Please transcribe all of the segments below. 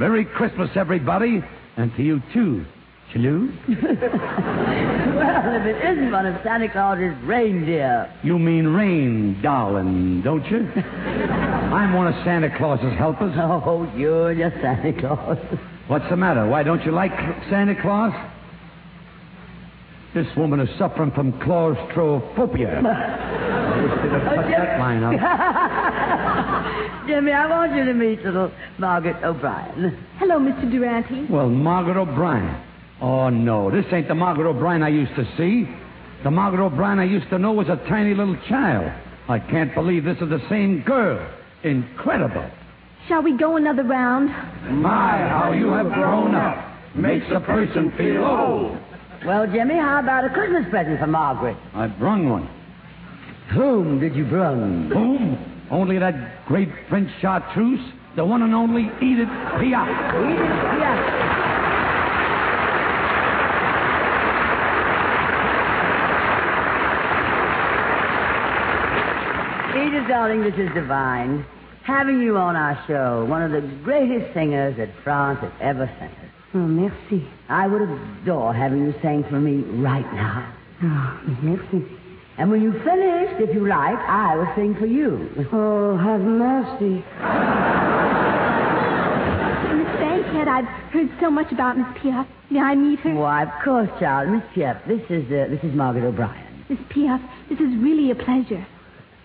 Merry Christmas, everybody. And to you, too. Chaloo? Well, if it isn't one of Santa Claus's reindeer. You mean rain, darling, don't you? I'm one of Santa Claus's helpers. Oh, you're just Santa Claus. What's the matter? Why don't you like Santa Claus? This woman is suffering from claustrophobia. I wish they'd have cut that line out. Jimmy, I want you to meet little Margaret O'Brien. Hello, Mr. Durante. Well, Margaret O'Brien. Oh, no, this ain't the Margaret O'Brien I used to see. The Margaret O'Brien I used to know was a tiny little child. I can't believe this is the same girl. Incredible. Shall we go another round? My, how you have grown up. Makes a person feel old. Well, Jimmy, how about a Christmas present for Margaret? I brung one. Whom did you bring? Whom? Only that great French chartreuse, the one and only Edith Piaf. Edith Piaf. Edith, darling, this is divine. Having you on our show, one of the greatest singers that France has ever sent us. Oh, merci. I would adore having you sing for me right now. Oh, merci. And when you have finished, if you like, I will sing for you. Oh, have mercy. Miss Bankhead, I've heard so much about Miss Piaf. May I meet her? Why, of course, child. Miss Piaf, this is, uh, this is Margaret O'Brien. Miss Piaf, this is really a pleasure.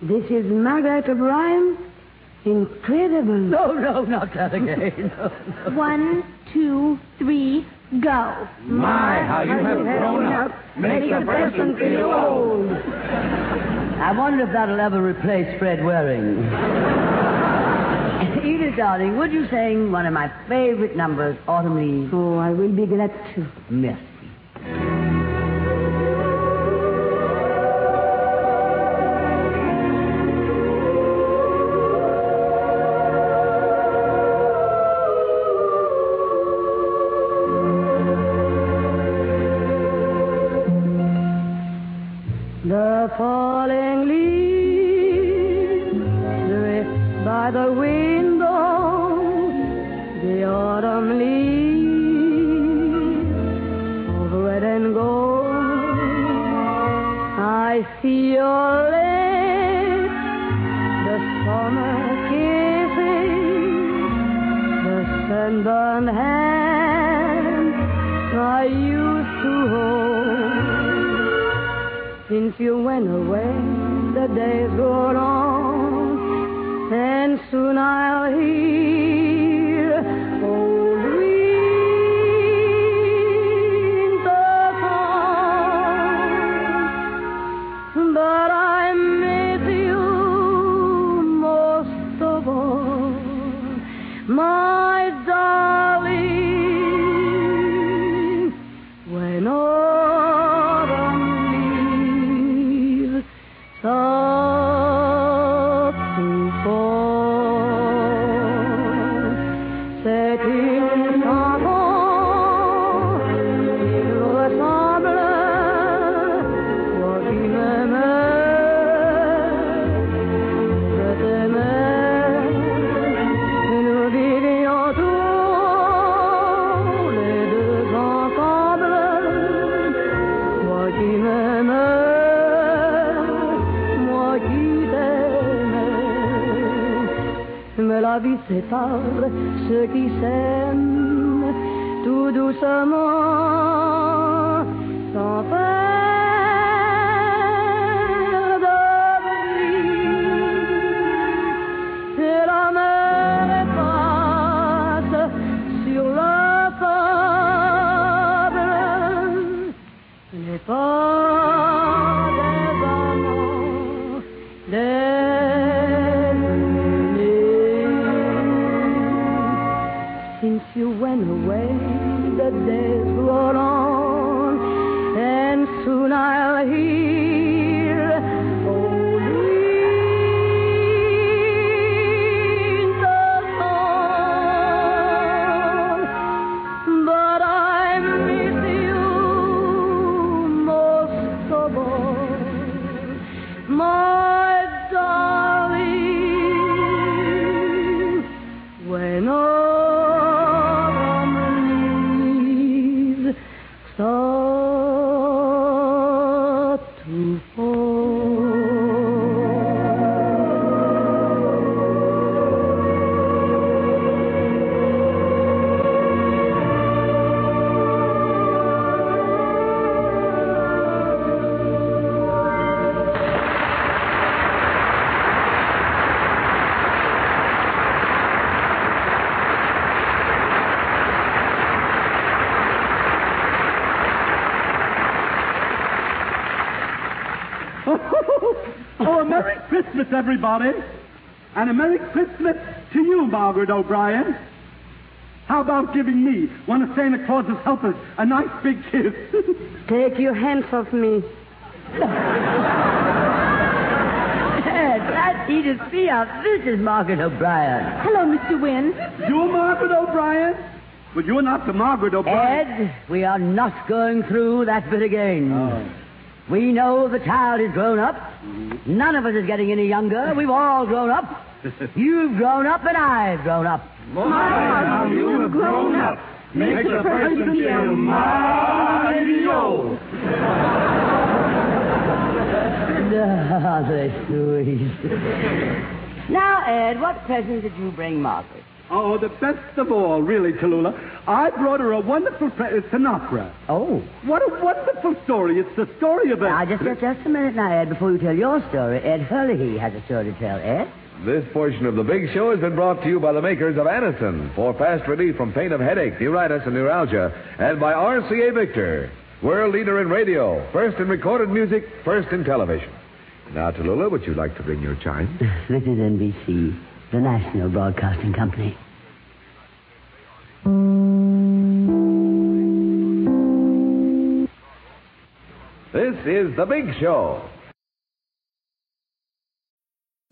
This is Margaret O'Brien. Incredible. No, no, not that again. No, no. One, two, three, go. My, how you have grown up. Makes a person feel old. I wonder if that'll ever replace Fred Waring. Edith, darling, would you sing one of my favorite numbers, Autumn Leaves? Oh, I will be glad to. Merci. By the window, the autumn leaves of red and gold. I see your lips, the summer kisses, the sunburned hand I used to hold. Since you went away, the days go on, and soon I'll hear oh, old winter song. But I miss you most of all, my darling. Sépare ceux qui s'aiment tout doucement, the start oh, a Merry Christmas, everybody. And a Merry Christmas to you, Margaret O'Brien. How about giving me, one of Santa Claus's helpers, a nice big kiss? Take your hands off me. Glad to see you. This is Margaret O'Brien. Hello, Mr. Wynn. you're Margaret O'Brien? But you're not the Margaret O'Brien. Ed, we are not going through that bit again. Oh. We know the child is grown up. None of us is getting any younger. We've all grown up. You've grown up and I've grown up. My, you've grown up. Makes a person feel mighty old. Ah, they're sweet. now, Ed, what present did you bring Margaret? Oh, the best of all, really, Tallulah. I brought her a wonderful pre- uh, it's an opera. Oh. What a wonderful story. It's the story of a... Now, just, just, just a minute now, Ed, before you tell your story. Ed Hurley has a story to tell, Ed. This portion of the big show has been brought to you by the makers of Anacin for fast relief from pain of headache, neuritis, and neuralgia, and by RCA Victor, world leader in radio, first in recorded music, first in television. Now, Tallulah, would you like to bring your chime? This is NBC, the National Broadcasting Company. This is the big show.